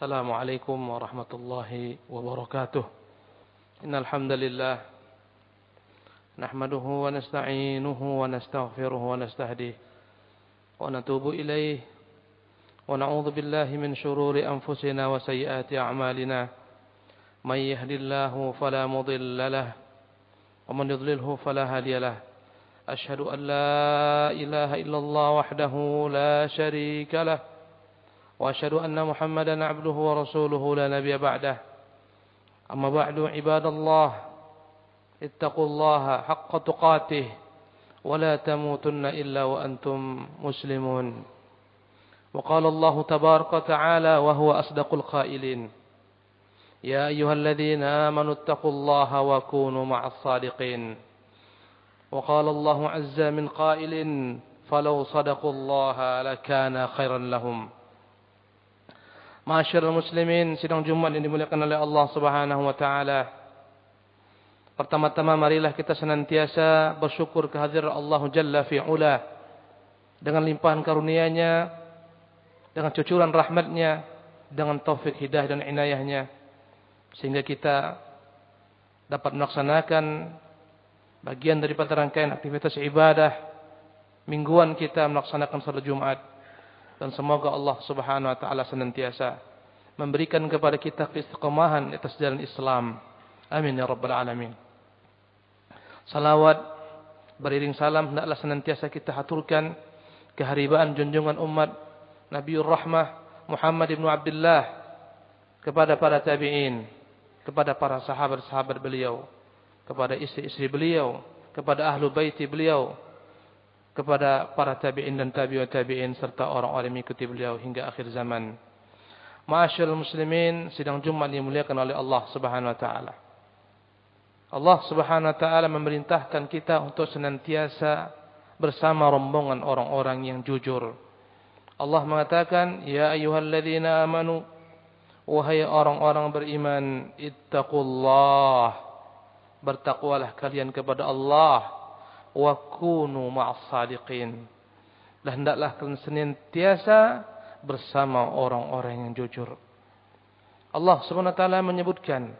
السلام عليكم ورحمة الله وبركاته. إن الحمد لله نحمده ونستعينه ونستغفره ونستهديه ونتوب إليه ونعوذ بالله من شرور أنفسنا وسيئات أعمالنا. من يهد الله فلا مضل له ومن يضلله فلا هادي له. أشهد أن لا إله إلا الله وحده لا شريك له. وأشهد أن محمدا عبده ورسوله لا نبي بعده. أما بعد عباد الله اتقوا الله حق تقاته ولا تموتن إلا وأنتم مسلمون. وقال الله تبارك وتعالى وهو أصدق القائلين يا أيها الذين آمنوا اتقوا الله وكونوا مع الصادقين. وقال الله عز من قائل فلو صدقوا الله لكان خيرا لهم. Masyarul muslimin sidang Jumat yang dimuliakan oleh Allah Subhanahu wa taala. Pertama-tama marilah kita senantiasa bersyukur kehadiran Allah Jalla fi dengan limpahan karunia-Nya, dengan cucuran rahmat-Nya, dengan taufik hidayah dan inayahnya. Sehingga kita dapat melaksanakan bagian daripada rangkaian aktivitas ibadah mingguan kita melaksanakan salat Jumat dan semoga Allah Subhanahu wa taala senantiasa memberikan kepada kita keistiqomahan atas jalan Islam. Amin ya rabbal alamin. Salawat beriring salam hendaklah senantiasa kita haturkan keharibaan junjungan umat Nabiur Rahmah Muhammad ibn Abdullah kepada para tabi'in, kepada para sahabat-sahabat beliau, kepada istri-istri beliau, kepada ahlu baiti beliau, kepada para tabi'in dan tabi'ut tabi'in serta orang-orang yang mengikuti beliau hingga akhir zaman. Ma'asyil muslimin sidang Jumat dimuliakan oleh Allah Subhanahu wa taala. Allah Subhanahu wa taala memerintahkan kita untuk senantiasa bersama rombongan orang-orang yang jujur. Allah mengatakan, "Ya ayyuhalladzina amanu" Wahai orang-orang beriman, ittaqullah. Bertakwalah kalian kepada Allah wa kunu ma'as sadiqin. Dan hendaklah kalian senantiasa bersama orang-orang yang jujur. Allah Subhanahu wa taala menyebutkan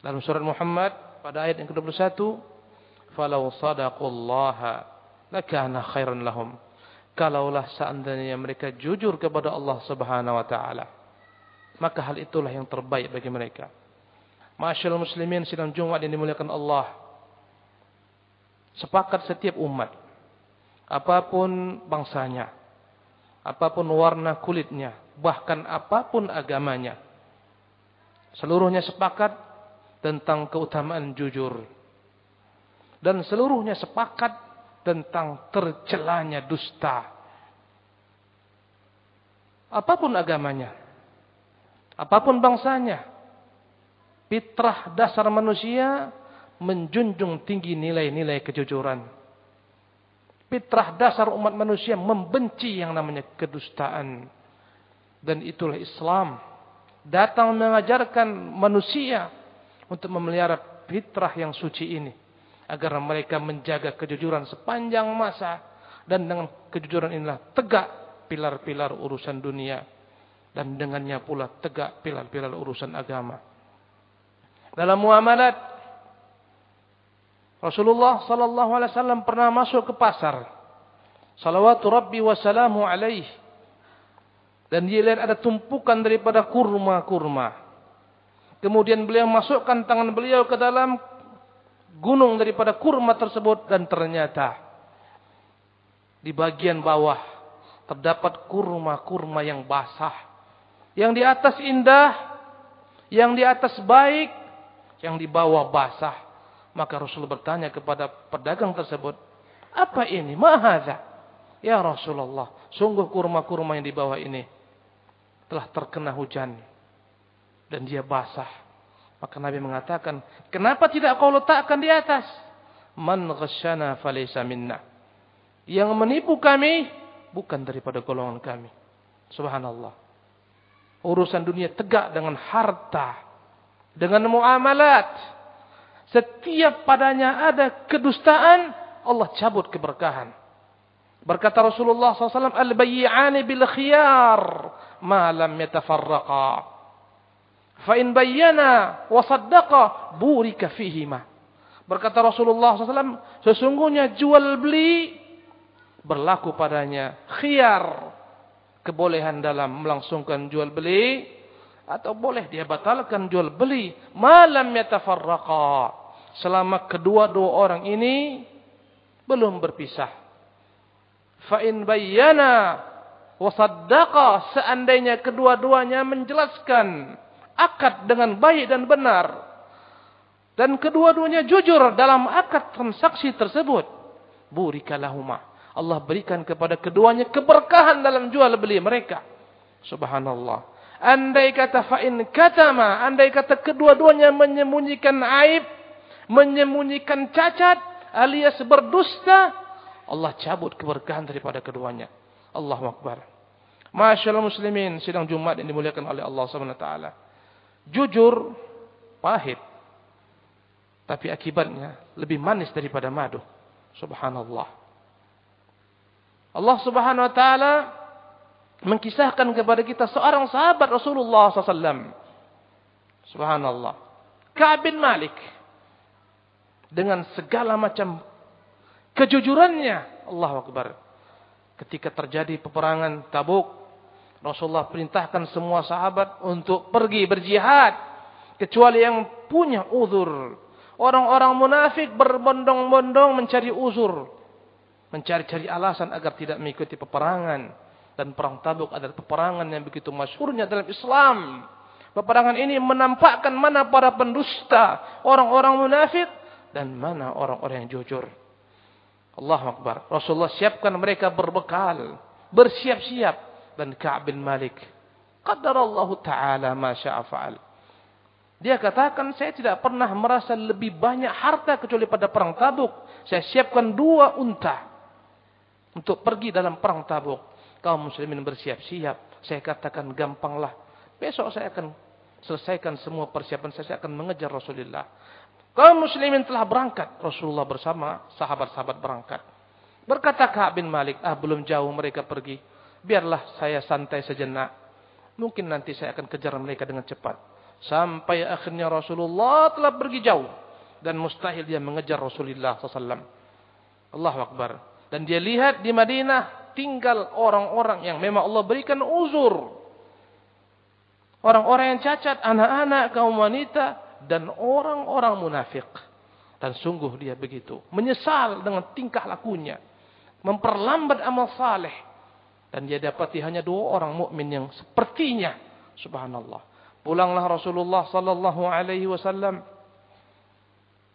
dalam surat Muhammad pada ayat yang ke-21, "Falau sadaqallaha lakana khairan lahum." Kalaulah seandainya mereka jujur kepada Allah Subhanahu wa taala, maka hal itulah yang terbaik bagi mereka. Masyaallah muslimin sidang Jumat yang dimuliakan Allah. Sepakat setiap umat. Apa pun bangsanya. Apa pun warna kulitnya. Bahkan apa pun agamanya. Seluruhnya sepakat tentang keutamaan jujur. Dan seluruhnya sepakat tentang tercelanya dusta. Apa pun agamanya. Apa pun bangsanya. Fitrah dasar manusia menjunjung tinggi nilai-nilai kejujuran. Fitrah dasar umat manusia membenci yang namanya kedustaan. Dan itulah Islam. Datang mengajarkan manusia untuk memelihara fitrah yang suci ini. Agar mereka menjaga kejujuran sepanjang masa. Dan dengan kejujuran inilah tegak pilar-pilar urusan dunia. Dan dengannya pula tegak pilar-pilar urusan agama. Dalam muamalat Rasulullah sallallahu alaihi wasallam pernah masuk ke pasar. Salawatu Rabbi wa salamu alaihi. Dan dia lihat ada tumpukan daripada kurma-kurma. Kemudian beliau masukkan tangan beliau ke dalam gunung daripada kurma tersebut dan ternyata di bagian bawah terdapat kurma-kurma yang basah. Yang di atas indah, yang di atas baik, yang di bawah basah. Maka Rasul bertanya kepada pedagang tersebut, apa ini? Mahadha? Ya Rasulullah, sungguh kurma-kurma yang di bawah ini telah terkena hujan dan dia basah. Maka Nabi mengatakan, kenapa tidak kau letakkan di atas? Man ghasyana falaysa minna. Yang menipu kami bukan daripada golongan kami. Subhanallah. Urusan dunia tegak dengan harta, dengan muamalat, setiap padanya ada kedustaan, Allah cabut keberkahan. Berkata Rasulullah SAW, Al-bayyi'ani bil khiyar, ma lam yatafarraqa. Fa in bayyana wa saddaqa, burika fihima. Berkata Rasulullah SAW, sesungguhnya jual beli berlaku padanya khiyar. Kebolehan dalam melangsungkan jual beli. Atau boleh dia batalkan jual beli. Malam yatafarraqa. Selama kedua-dua orang ini belum berpisah fa in bayyana wa saddaqa seandainya kedua-duanya menjelaskan akad dengan baik dan benar dan kedua-duanya jujur dalam akad transaksi tersebut burikalahuma Allah berikan kepada keduanya keberkahan dalam jual beli mereka subhanallah andai kata fa in katama andai kata kedua-duanya menyembunyikan aib menyembunyikan cacat alias berdusta Allah cabut keberkahan daripada keduanya. Allahu Akbar. Masyaallah muslimin sidang Jumat yang dimuliakan oleh Allah Subhanahu taala. Jujur pahit. Tapi akibatnya lebih manis daripada madu. Subhanallah. Allah Subhanahu wa taala mengkisahkan kepada kita seorang sahabat Rasulullah SAW. Subhanallah. Ka'ab bin Malik. Dengan segala macam kejujurannya. Allah Akbar. Ketika terjadi peperangan Tabuk, Rasulullah perintahkan semua sahabat untuk pergi berjihad. Kecuali yang punya uzur. Orang-orang munafik berbondong-bondong mencari uzur. Mencari-cari alasan agar tidak mengikuti peperangan. Dan perang Tabuk adalah peperangan yang begitu masyhurnya dalam Islam. Peperangan ini menampakkan mana para pendusta, orang-orang munafik dan mana orang-orang yang jujur. Allah Akbar. Rasulullah siapkan mereka berbekal. Bersiap-siap. Dan Ka'ab bin Malik. Qadar Allah Ta'ala ma sya'afa'al. Dia katakan, saya tidak pernah merasa lebih banyak harta kecuali pada perang tabuk. Saya siapkan dua unta. Untuk pergi dalam perang tabuk. Kaum muslimin bersiap-siap. Saya katakan, gampanglah. Besok saya akan selesaikan semua persiapan. Saya akan mengejar Rasulullah. Kaum muslimin telah berangkat. Rasulullah bersama sahabat-sahabat berangkat. Berkata Ka'ab bin Malik, ah belum jauh mereka pergi. Biarlah saya santai sejenak. Mungkin nanti saya akan kejar mereka dengan cepat. Sampai akhirnya Rasulullah telah pergi jauh. Dan mustahil dia mengejar Rasulullah SAW. Allah Akbar. Dan dia lihat di Madinah tinggal orang-orang yang memang Allah berikan uzur. Orang-orang yang cacat, anak-anak, kaum wanita dan orang-orang munafik. Dan sungguh dia begitu. Menyesal dengan tingkah lakunya. Memperlambat amal saleh. Dan dia dapati hanya dua orang mukmin yang sepertinya. Subhanallah. Pulanglah Rasulullah sallallahu alaihi wasallam.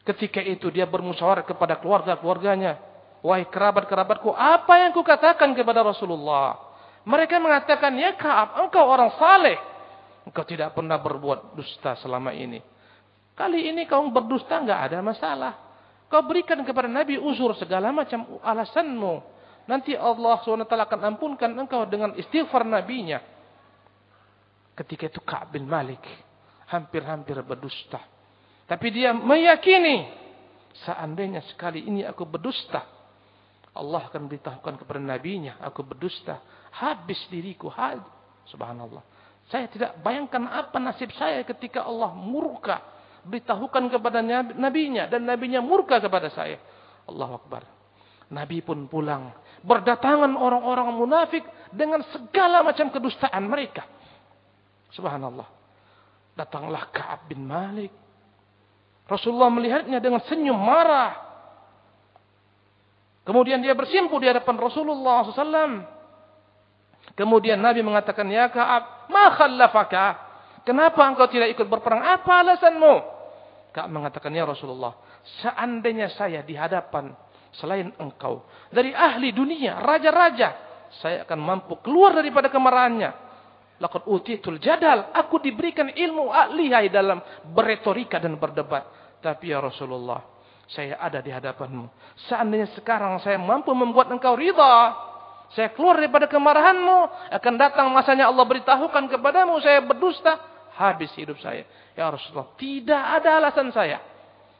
Ketika itu dia bermusyawarah kepada keluarga-keluarganya. Wahai kerabat-kerabatku, apa yang kukatakan kepada Rasulullah? Mereka mengatakan, ya Kaab, engkau orang saleh. Engkau tidak pernah berbuat dusta selama ini. Kali ini kau berdusta enggak ada masalah. Kau berikan kepada Nabi uzur segala macam alasanmu. Nanti Allah SWT akan ampunkan engkau dengan istighfar nabinya. Ketika itu Ka'ab bin Malik hampir-hampir berdusta. Tapi dia meyakini seandainya sekali ini aku berdusta, Allah akan beritahukan kepada nabinya aku berdusta, habis diriku, habis. Subhanallah. Saya tidak bayangkan apa nasib saya ketika Allah murka beritahukan kepada nabinya dan nabinya murka kepada saya. Allah Akbar. Nabi pun pulang. Berdatangan orang-orang munafik dengan segala macam kedustaan mereka. Subhanallah. Datanglah Ka'ab bin Malik. Rasulullah melihatnya dengan senyum marah. Kemudian dia bersimpu di hadapan Rasulullah SAW. Kemudian Nabi mengatakan, Ya Ka'ab, ma khallafaka? Kenapa engkau tidak ikut berperang? Apa alasanmu? Kak mengatakan, ya Rasulullah, seandainya saya di hadapan selain engkau, dari ahli dunia, raja-raja, saya akan mampu keluar daripada kemarahannya. Laqad utitul jadal, aku diberikan ilmu lihai dalam beretorika dan berdebat. Tapi ya Rasulullah, saya ada di hadapanmu. Seandainya sekarang saya mampu membuat engkau ridha, saya keluar daripada kemarahanmu, akan datang masanya Allah beritahukan kepadamu, saya berdusta, habis hidup saya. Ya Rasulullah, tidak ada alasan saya.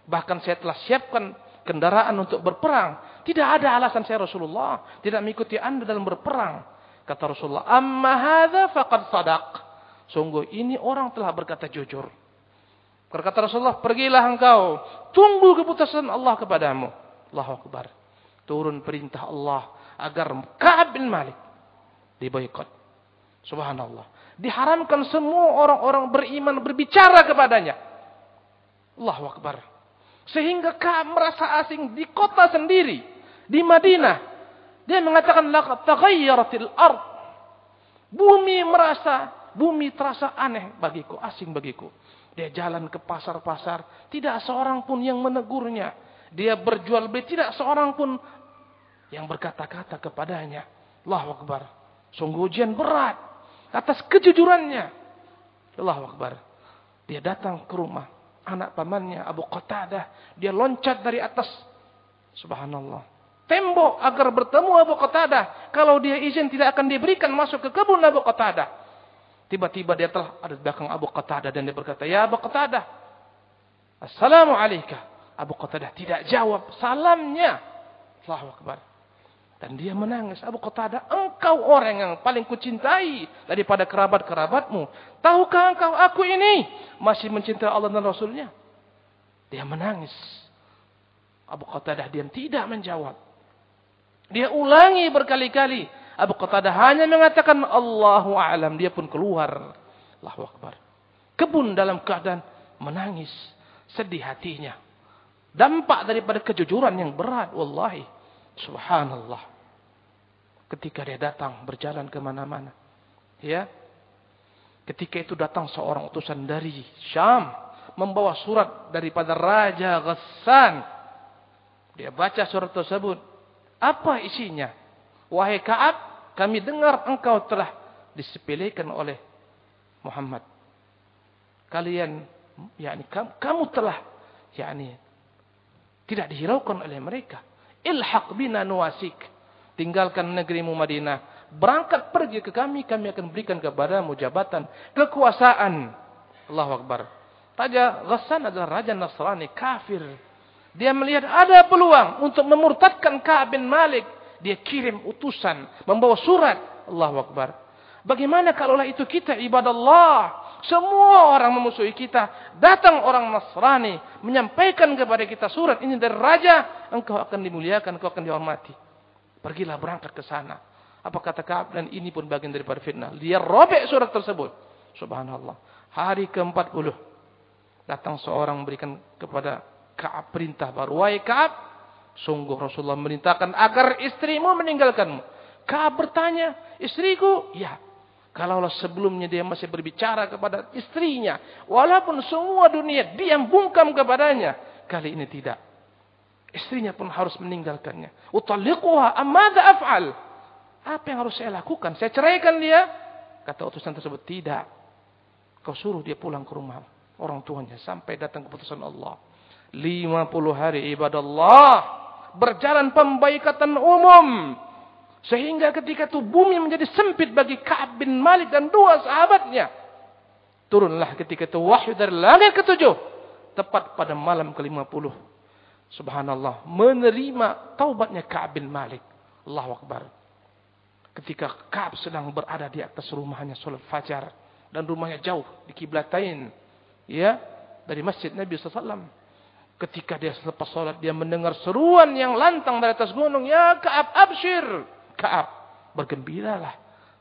Bahkan saya telah siapkan kendaraan untuk berperang. Tidak ada alasan saya Rasulullah. Tidak mengikuti anda dalam berperang. Kata Rasulullah. Amma hadha faqad sadaq. Sungguh ini orang telah berkata jujur. Berkata Rasulullah. Pergilah engkau. Tunggu keputusan Allah kepadamu. Allahu Akbar. Turun perintah Allah. Agar Ka'ab bin Malik. Diboykot. Subhanallah. Diharamkan semua orang-orang beriman berbicara kepadanya. Allahu Akbar. Sehingga Ka'ab merasa asing di kota sendiri. Di Madinah. Dia mengatakan. Bumi merasa, bumi terasa aneh bagiku, asing bagiku. Dia jalan ke pasar-pasar. Tidak seorang pun yang menegurnya. Dia berjual beli. Tidak seorang pun yang berkata-kata kepadanya. Allahu Akbar. Sungguh ujian berat. Atas kejujurannya. Allahu Akbar. Dia datang ke rumah anak pamannya Abu Qatadah. Dia loncat dari atas. Subhanallah. Tembok agar bertemu Abu Qatadah. Kalau dia izin tidak akan diberikan masuk ke kebun Abu Qatadah. Tiba-tiba dia telah ada di belakang Abu Qatadah dan dia berkata, "Ya Abu Qatadah, Assalamualaikum." Abu Qatadah tidak jawab salamnya. Allahu Akbar. Dan dia menangis. Abu Qatadah, engkau orang yang paling kucintai daripada kerabat-kerabatmu. Tahukah engkau aku ini masih mencintai Allah dan Rasulnya? Dia menangis. Abu Qatadah diam tidak menjawab. Dia ulangi berkali-kali. Abu Qatadah hanya mengatakan Allahu a'lam. Dia pun keluar. Allahu Akbar. Kebun dalam keadaan menangis. Sedih hatinya. Dampak daripada kejujuran yang berat. Wallahi. Subhanallah. Ketika dia datang berjalan ke mana-mana. Ya. Ketika itu datang seorang utusan dari Syam. Membawa surat daripada Raja Ghassan. Dia baca surat tersebut. Apa isinya? Wahai Ka'ab, kami dengar engkau telah disepelekan oleh Muhammad. Kalian, yakni kamu telah, yakni tidak dihiraukan oleh mereka. Ilhaq bina nuasik. Tinggalkan negerimu Madinah. Berangkat pergi ke kami, kami akan berikan kepadamu jabatan, kekuasaan. Allahu Akbar. Raja Ghassan adalah Raja Nasrani, kafir. Dia melihat ada peluang untuk memurtadkan Ka'ab bin Malik. Dia kirim utusan, membawa surat. Allahu Akbar. Bagaimana kalaulah itu kita ibadah Allah. Semua orang memusuhi kita. Datang orang Nasrani. Menyampaikan kepada kita surat ini dari Raja. Engkau akan dimuliakan, engkau akan dihormati. Pergilah berangkat ke sana. Apa kata Kaab? Dan ini pun bagian daripada fitnah. Dia robek surat tersebut. Subhanallah. Hari ke-40. Datang seorang memberikan kepada Kaab perintah baru. Wahai Kaab. Sungguh Rasulullah merintahkan agar istrimu meninggalkanmu. Kaab bertanya. Istriku? Ya. Kalaulah sebelumnya dia masih berbicara kepada istrinya. Walaupun semua dunia diam bungkam kepadanya. Kali ini tidak. Istrinya pun harus meninggalkannya. Utalliquha amada af'al. Apa yang harus saya lakukan? Saya ceraikan dia? Kata utusan tersebut, tidak. Kau suruh dia pulang ke rumah orang tuanya. Sampai datang keputusan Allah. 50 hari ibadah Allah. Berjalan pembaikatan umum. Sehingga ketika itu bumi menjadi sempit bagi Ka'ab bin Malik dan dua sahabatnya. Turunlah ketika itu wahyu dari langit ketujuh. Tepat pada malam ke-50. Subhanallah. Menerima taubatnya Ka'ab bin Malik. Allahu Akbar. Ketika Ka'ab sedang berada di atas rumahnya sholat fajar. Dan rumahnya jauh di kiblatain. Ya. Dari masjid Nabi SAW. Ketika dia selepas sholat. Dia mendengar seruan yang lantang dari atas gunung. Ya Ka'ab abshir. Kaab bergembiralah.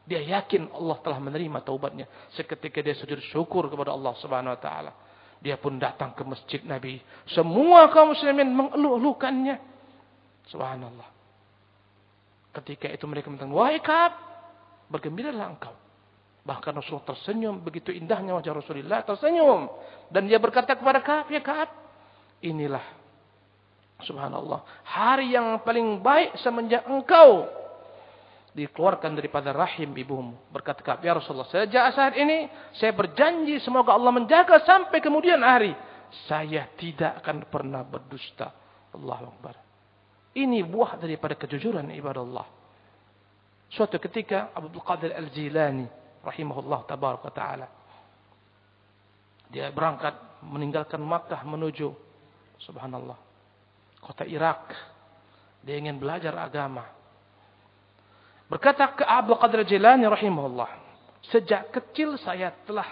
Dia yakin Allah telah menerima taubatnya. Seketika dia sujud syukur kepada Allah Subhanahu wa taala. Dia pun datang ke masjid Nabi. Semua kaum muslimin mengeluh-elukannya. Subhanallah. Ketika itu mereka mengatakan, "Wahai Kaab, bergembiralah engkau." Bahkan Rasulullah tersenyum, begitu indahnya wajah Rasulullah tersenyum. Dan dia berkata kepada Kaab, "Ya Kaab, inilah subhanallah, hari yang paling baik semenjak engkau dikeluarkan daripada rahim ibumu. Berkata Ka'ab, ya Rasulullah, sejak saat ini saya berjanji semoga Allah menjaga sampai kemudian hari. Saya tidak akan pernah berdusta. Allahu Akbar. Ini buah daripada kejujuran ibadah Allah. Suatu ketika Abu Qadir Al-Jilani rahimahullah tabaraka taala dia berangkat meninggalkan Makkah menuju subhanallah kota Irak Dia ingin belajar agama. Berkata ke Abu Qadir Jilani rahimahullah. Sejak kecil saya telah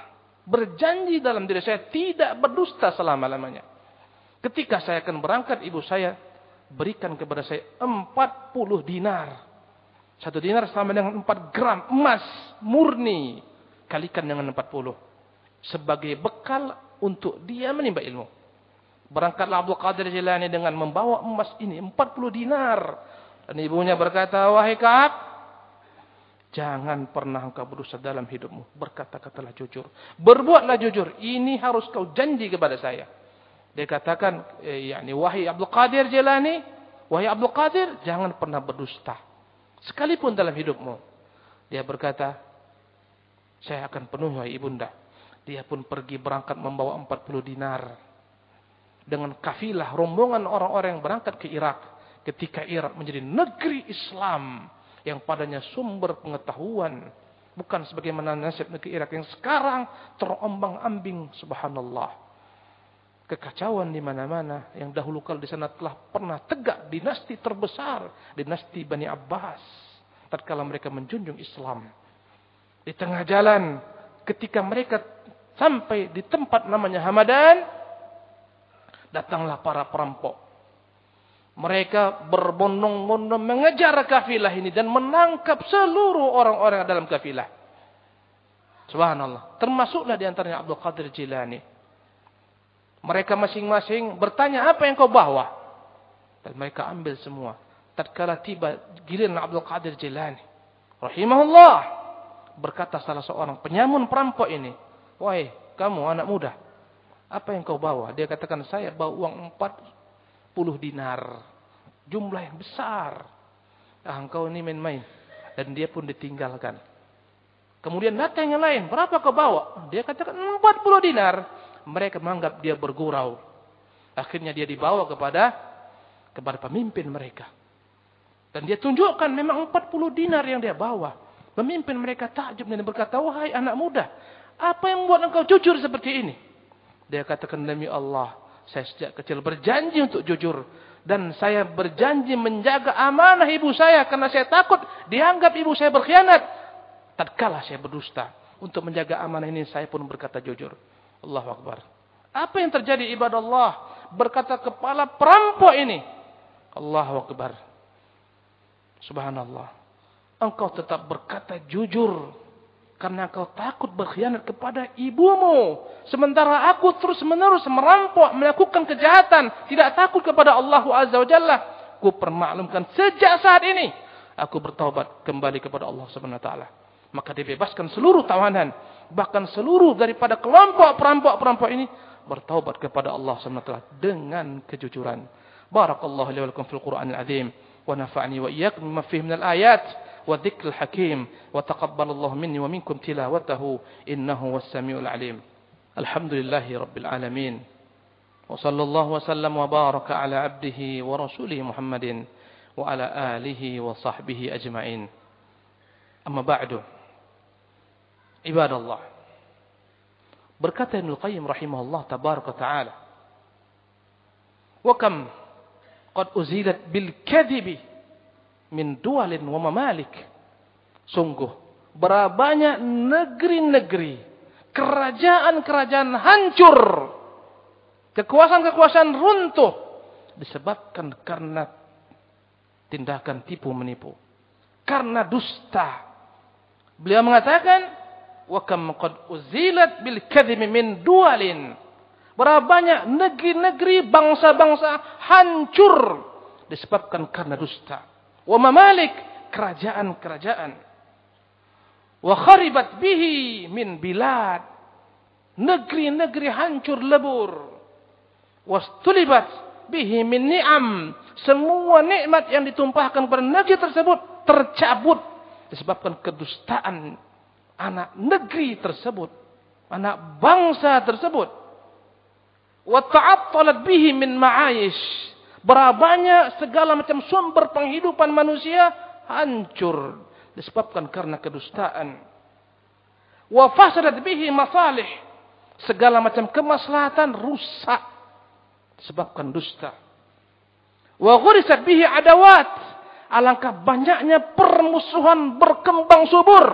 berjanji dalam diri saya tidak berdusta selama-lamanya. Ketika saya akan berangkat, ibu saya berikan kepada saya 40 dinar. Satu dinar sama dengan 4 gram emas murni. Kalikan dengan 40. Sebagai bekal untuk dia menimba ilmu. Berangkatlah Abdul Qadir Jilani dengan membawa emas ini 40 dinar. Dan ibunya berkata, wahai Ka'ab, jangan pernah engkau berusaha dalam hidupmu. Berkata-katalah jujur. Berbuatlah jujur. Ini harus kau janji kepada saya. Dia katakan, eh, yakni wahai Abdul Qadir Jilani, wahai Abdul Qadir, jangan pernah berdusta. Sekalipun dalam hidupmu. Dia berkata, saya akan penuhi wahai ibunda. Dia pun pergi berangkat membawa 40 dinar dengan kafilah rombongan orang-orang yang berangkat ke Irak ketika Irak menjadi negeri Islam yang padanya sumber pengetahuan bukan sebagaimana nasib negeri Irak yang sekarang terombang-ambing subhanallah. Kekacauan di mana-mana yang dahulu kala di sana telah pernah tegak dinasti terbesar dinasti Bani Abbas tatkala mereka menjunjung Islam. Di tengah jalan ketika mereka sampai di tempat namanya Hamadan datanglah para perampok. Mereka berbondong-bondong mengejar kafilah ini dan menangkap seluruh orang-orang dalam kafilah. Subhanallah. Termasuklah di antaranya Abdul Qadir Jilani. Mereka masing-masing bertanya apa yang kau bawa? Dan mereka ambil semua. Tatkala tiba giliran Abdul Qadir Jilani. Rahimahullah. Berkata salah seorang penyamun perampok ini. Wahai kamu anak muda. Apa yang kau bawa? Dia katakan, saya bawa uang 40 dinar. Jumlah yang besar. Ah, engkau ini main-main. Dan dia pun ditinggalkan. Kemudian datang yang lain. Berapa kau bawa? Dia katakan 40 dinar. Mereka menganggap dia bergurau. Akhirnya dia dibawa kepada kepada pemimpin mereka. Dan dia tunjukkan memang 40 dinar yang dia bawa. Pemimpin mereka takjub dan berkata, wahai anak muda, apa yang membuat engkau jujur seperti ini? Dia katakan demi Allah, saya sejak kecil berjanji untuk jujur. Dan saya berjanji menjaga amanah ibu saya. Karena saya takut dianggap ibu saya berkhianat. Tatkala saya berdusta. Untuk menjaga amanah ini saya pun berkata jujur. Allahu Akbar. Apa yang terjadi ibadah Allah? Berkata kepala perampok ini. Allahu Akbar. Subhanallah. Engkau tetap berkata jujur karena kau takut berkhianat kepada ibumu. Sementara aku terus menerus merampok, melakukan kejahatan. Tidak takut kepada Allah Azza wa Jalla. Ku permaklumkan sejak saat ini. Aku bertaubat kembali kepada Allah Subhanahu Wa Taala. Maka dibebaskan seluruh tawanan. Bahkan seluruh daripada kelompok perampok-perampok ini. Bertaubat kepada Allah Subhanahu Wa Taala dengan kejujuran. Barakallahu li wa lakum fil Qur'anil azim. Wa nafa'ni wa iyyakum bima fihi minal ayat. والذكر الحكيم وتقبل الله مني ومنكم تلاوته إنه هو السميع العليم. الحمد لله رب العالمين. وصلى الله وسلم وبارك على عبده ورسوله محمد وعلى آله وصحبه أجمعين. أما بعد عباد الله berkata Ibnu Qayyim rahimahullah tabaraka taala wa kam qad uzilat bil kadhibi min dualin wa mamalik. Sungguh, banyak negeri-negeri, kerajaan-kerajaan hancur, kekuasaan-kekuasaan runtuh disebabkan karena tindakan tipu menipu, karena dusta. Beliau mengatakan, wa kam qad uzilat bil kadhib min dualin. Berapa banyak negeri-negeri bangsa-bangsa hancur disebabkan karena dusta wa mamalik kerajaan-kerajaan. Wa kharibat bihi min bilad. Negeri-negeri hancur lebur. Wastulibat bihi min ni'am. Semua nikmat yang ditumpahkan pada negeri tersebut tercabut. Disebabkan kedustaan anak negeri tersebut anak bangsa tersebut. Wa ta'attalat bihi min ma'ayish Berapa banyak segala macam sumber penghidupan manusia hancur disebabkan karena kedustaan. Wa fasadat bihi masalih. Segala macam kemaslahatan rusak disebabkan dusta. Wa ghurisat bihi adawat. Alangkah banyaknya permusuhan berkembang subur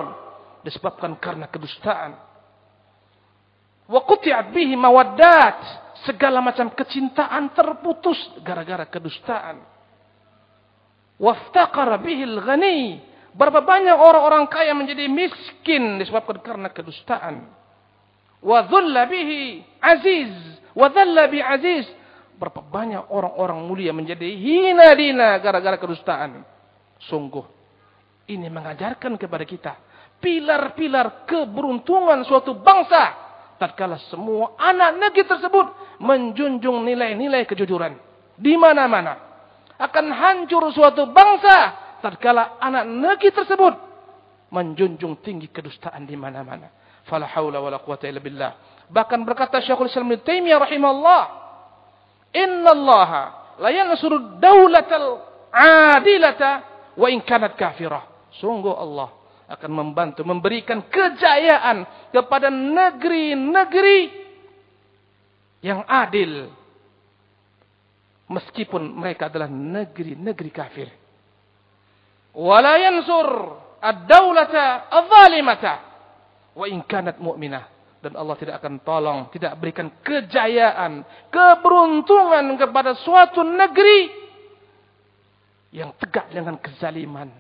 disebabkan karena kedustaan. Wa quti'at bihi mawaddat. Segala macam kecintaan terputus gara-gara kedustaan. Waftaqara bihi al-ghani. Berapa banyak orang-orang kaya menjadi miskin disebabkan karena kedustaan. Wa dhulla bihi aziz. Wa dhalla bi aziz. Berapa banyak orang-orang mulia menjadi hina dina gara-gara kedustaan. Sungguh. Ini mengajarkan kepada kita. Pilar-pilar keberuntungan suatu bangsa. Tatkala semua anak negeri tersebut menjunjung nilai-nilai kejujuran. Di mana-mana. Akan hancur suatu bangsa. Tatkala anak negeri tersebut menjunjung tinggi kedustaan di mana-mana. Fala haula wala quwata illa billah. Bahkan berkata Syekhul Islam Ibnu Taimiyah rahimahullah, "Inna Allah la yansuru daulatal adilata wa in kanat kafirah." Sungguh Allah akan membantu memberikan kejayaan kepada negeri-negeri yang adil meskipun mereka adalah negeri-negeri kafir. Wala yansur ad-daulata adh-dhalimata wa in kanat mu'minah dan Allah tidak akan tolong, tidak berikan kejayaan, keberuntungan kepada suatu negeri yang tegak dengan kezaliman.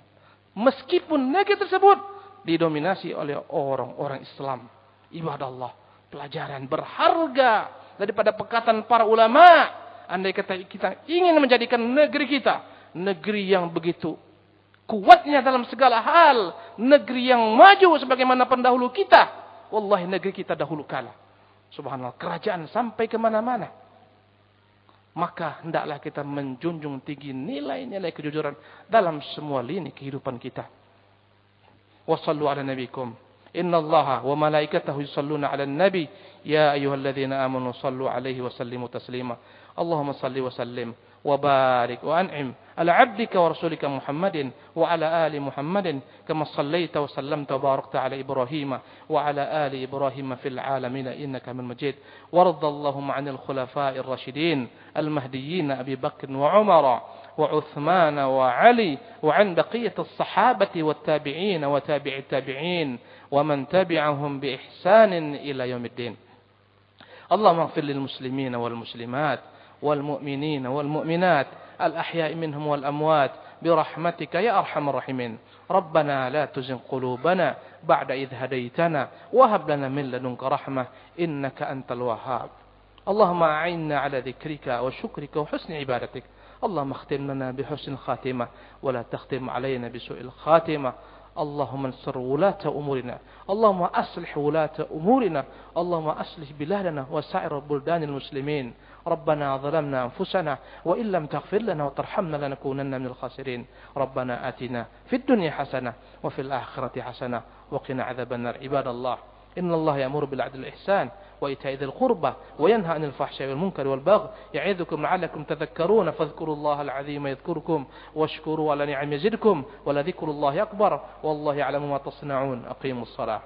Meskipun negeri tersebut didominasi oleh orang-orang Islam. Ibadah Allah, pelajaran berharga daripada perkataan para ulama. Andai kata kita ingin menjadikan negeri kita negeri yang begitu kuatnya dalam segala hal, negeri yang maju sebagaimana pendahulu kita, Wallahi negeri kita dahulu kala. Subhanallah. Kerajaan sampai ke mana-mana. Maka hendaklah kita menjunjung tinggi nilai-nilai kejujuran dalam semua lini kehidupan kita. Wassallu ala nabikum. Wa malaikatahu yusalluna ala nabi. Ya ayuhalladzina amanu sallu alaihi wa sallimu taslima. Allahumma salli wa sallim. وبارك وأنعم على عبدك ورسولك محمد وعلى آل محمد كما صليت وسلمت وباركت على إبراهيم وعلى آل إبراهيم في العالمين إنك من مجيد وارض اللهم عن الخلفاء الراشدين المهديين أبي بكر وعمر وعثمان وعلي وعن بقية الصحابة والتابعين وتابع التابعين ومن تبعهم بإحسان إلى يوم الدين. اللهم اغفر للمسلمين والمسلمات والمؤمنين والمؤمنات الأحياء منهم والأموات برحمتك يا أرحم الراحمين. ربنا لا تزغ قلوبنا بعد إذ هديتنا وهب لنا من لدنك رحمة إنك أنت الوهاب. اللهم أعنا على ذكرك وشكرك وحسن عبادتك. اللهم اختم لنا بحسن الخاتمة ولا تختم علينا بسوء الخاتمة. اللهم انصر ولاة أمورنا. اللهم أصلح ولاة أمورنا. اللهم أصلح بلادنا وسائر بلدان المسلمين. ربنا ظلمنا أنفسنا وإن لم تغفر لنا وترحمنا لنكونن من الخاسرين. ربنا آتنا في الدنيا حسنة وفي الآخرة حسنة. وقنا عذاب النار. عباد الله إن الله يأمر بالعدل والإحسان. وإيتاء ذي القربى وينهى عن الفحشاء والمنكر والبغي يعظكم لعلكم تذكرون فاذكروا الله العظيم يذكركم واشكروا على نعم يزدكم ولذكر الله أكبر والله يعلم ما تصنعون أقيموا الصلاة